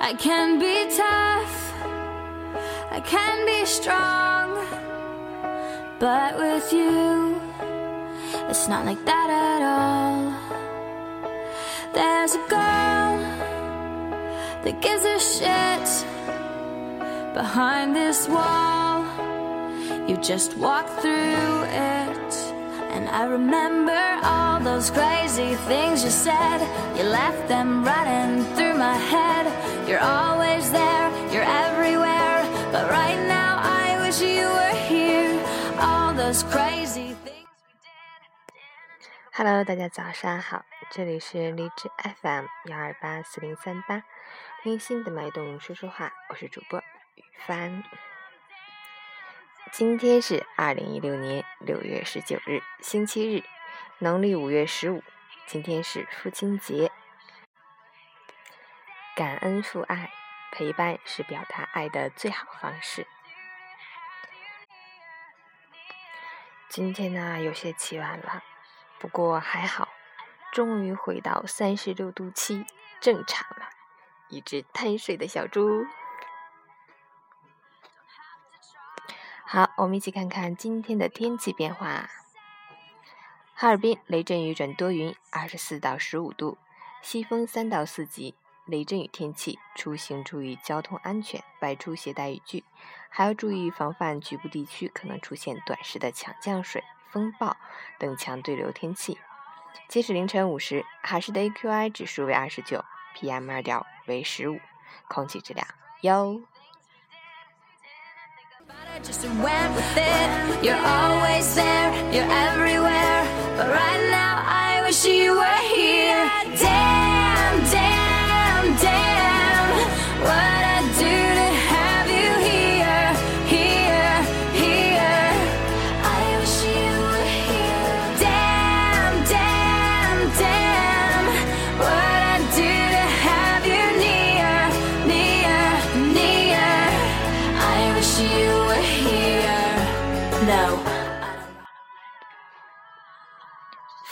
I can be tough, I can be strong, but with you, it's not like that at all. There's a girl that gives a shit behind this wall. You just walk through it. And I remember all those crazy things you said. You left them running through my head. You're always there, you're everywhere. But right now, I wish you were here. All those crazy things we did. Hello，大家早上好，这里是荔枝 FM 幺二八四零三八，听心的脉动说说话，我是主播雨帆。 今天是二零一六年六月十九日，星期日，农历五月十五。今天是父亲节，感恩父爱，陪伴是表达爱的最好方式。今天呢，有些起晚了，不过还好，终于回到三十六度七，正常了。一只贪睡的小猪。好，我们一起看看今天的天气变化。哈尔滨雷阵雨转多云，二十四到十五度，西风三到四级。雷阵雨天气，出行注意交通安全，外出携带雨具，还要注意防范局部地区可能出现短时的强降水、风暴等强对流天气。截止凌晨五时，哈市的 AQI 指数为二十九，PM 二点五为十五，空气质量优。I just went with it. You're always there, you're everywhere. But right now, I wish you were here.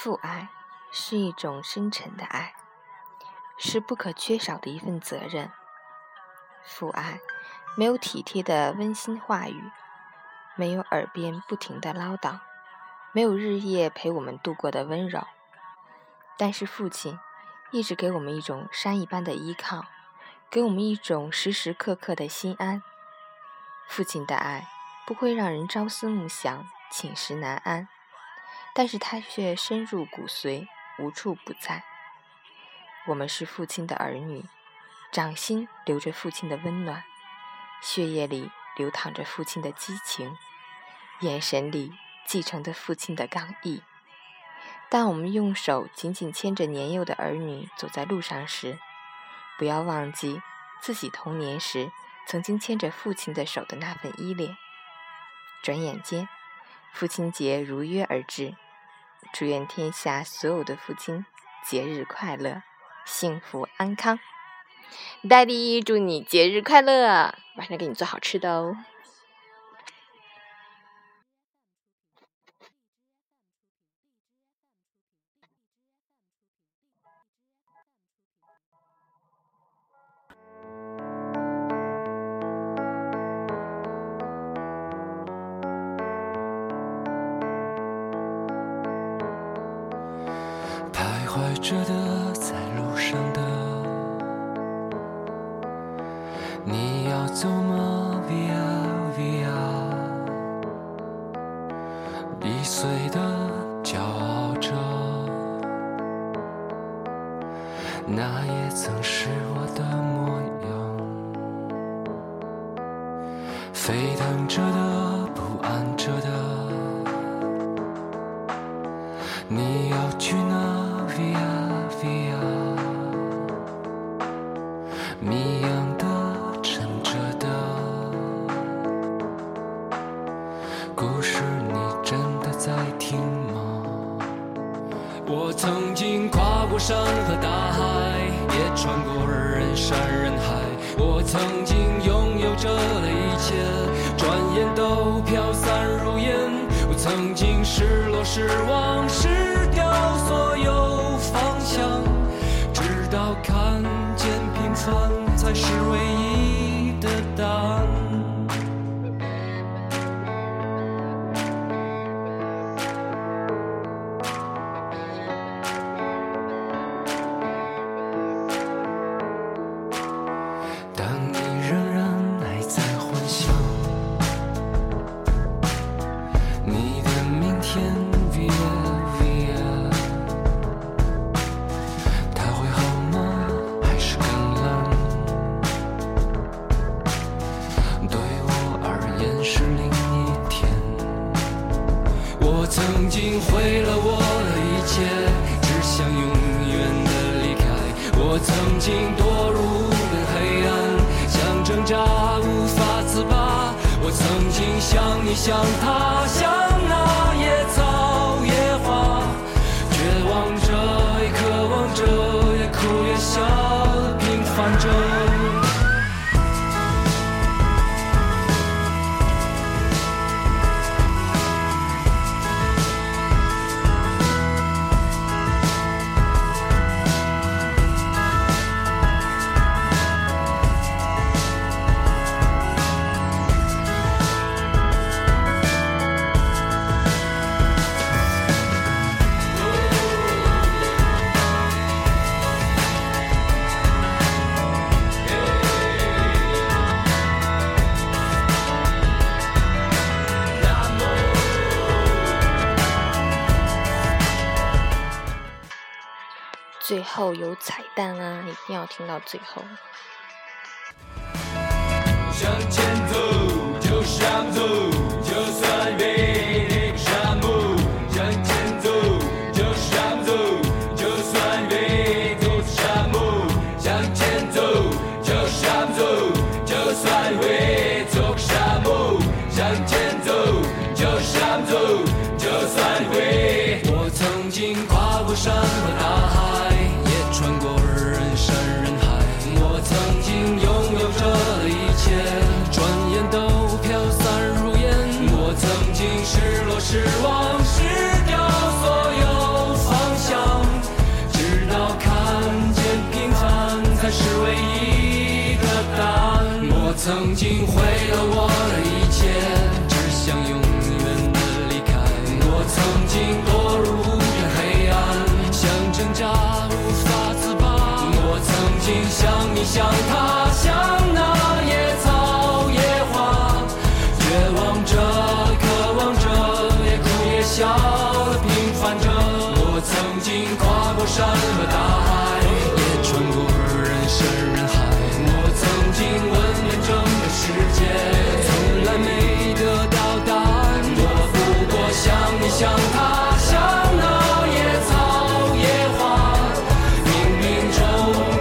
父爱是一种深沉的爱，是不可缺少的一份责任。父爱没有体贴的温馨话语，没有耳边不停的唠叨，没有日夜陪我们度过的温柔，但是父亲一直给我们一种山一般的依靠，给我们一种时时刻刻的心安。父亲的爱不会让人朝思暮想、寝食难安。但是它却深入骨髓，无处不在。我们是父亲的儿女，掌心流着父亲的温暖，血液里流淌着父亲的激情，眼神里继承着父亲的刚毅。当我们用手紧紧牵着年幼的儿女走在路上时，不要忘记自己童年时曾经牵着父亲的手的那份依恋。转眼间，父亲节如约而至。祝愿天下所有的父亲节日快乐，幸福安康。Daddy，祝你节日快乐！晚上给你做好吃的哦。着的，在路上的，你要走吗？Via Via，易碎的，骄傲着，那也曾是我的模样。沸腾着的，不安着的。你要去哪？Via Via，谜样的，沉着的，故事你真的在听吗？我曾经跨过山和大海，也穿过人山人海。我曾经拥有着的一切，转眼都飘散如烟。我曾经失落、失望、失掉所有，看见平凡才是唯一挣扎无法自拔。我曾经像你，像他，像那野草野花，绝望着，也渴望着，也哭也笑，最后有彩蛋啊，一定要听到最后。向前走，就向走，就算越那个沙漠。向前走，就向走，就算越走沙漠。向前走，就向走，就算越走沙漠。向前走，就向走，就算越。我曾经跨过山和大海，失望失掉所有方向，直到看见平凡才是唯一的答案。我曾经毁了我的一切，只想永远的离开。我曾经堕入无边黑暗，想挣扎无法自拔。我曾经像你，像他，像山和大海，也穿过人山人海。我曾经问遍整个世界，从来没得到答案。我不过像你，像他，像那野草野花。冥冥中，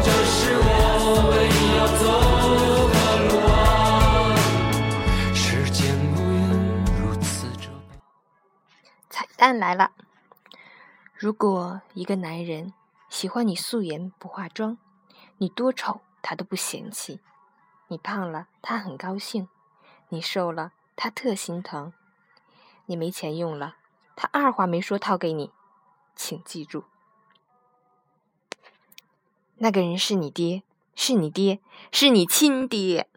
这是我唯一要走的路啊！世间无言如此这般。彩蛋来了！如果一个男人喜欢你素颜不化妆，你多丑他都不嫌弃；你胖了他很高兴，你瘦了他特心疼；你没钱用了，他二话没说掏给你。请记住，那个人是你爹，是你爹，是你亲爹。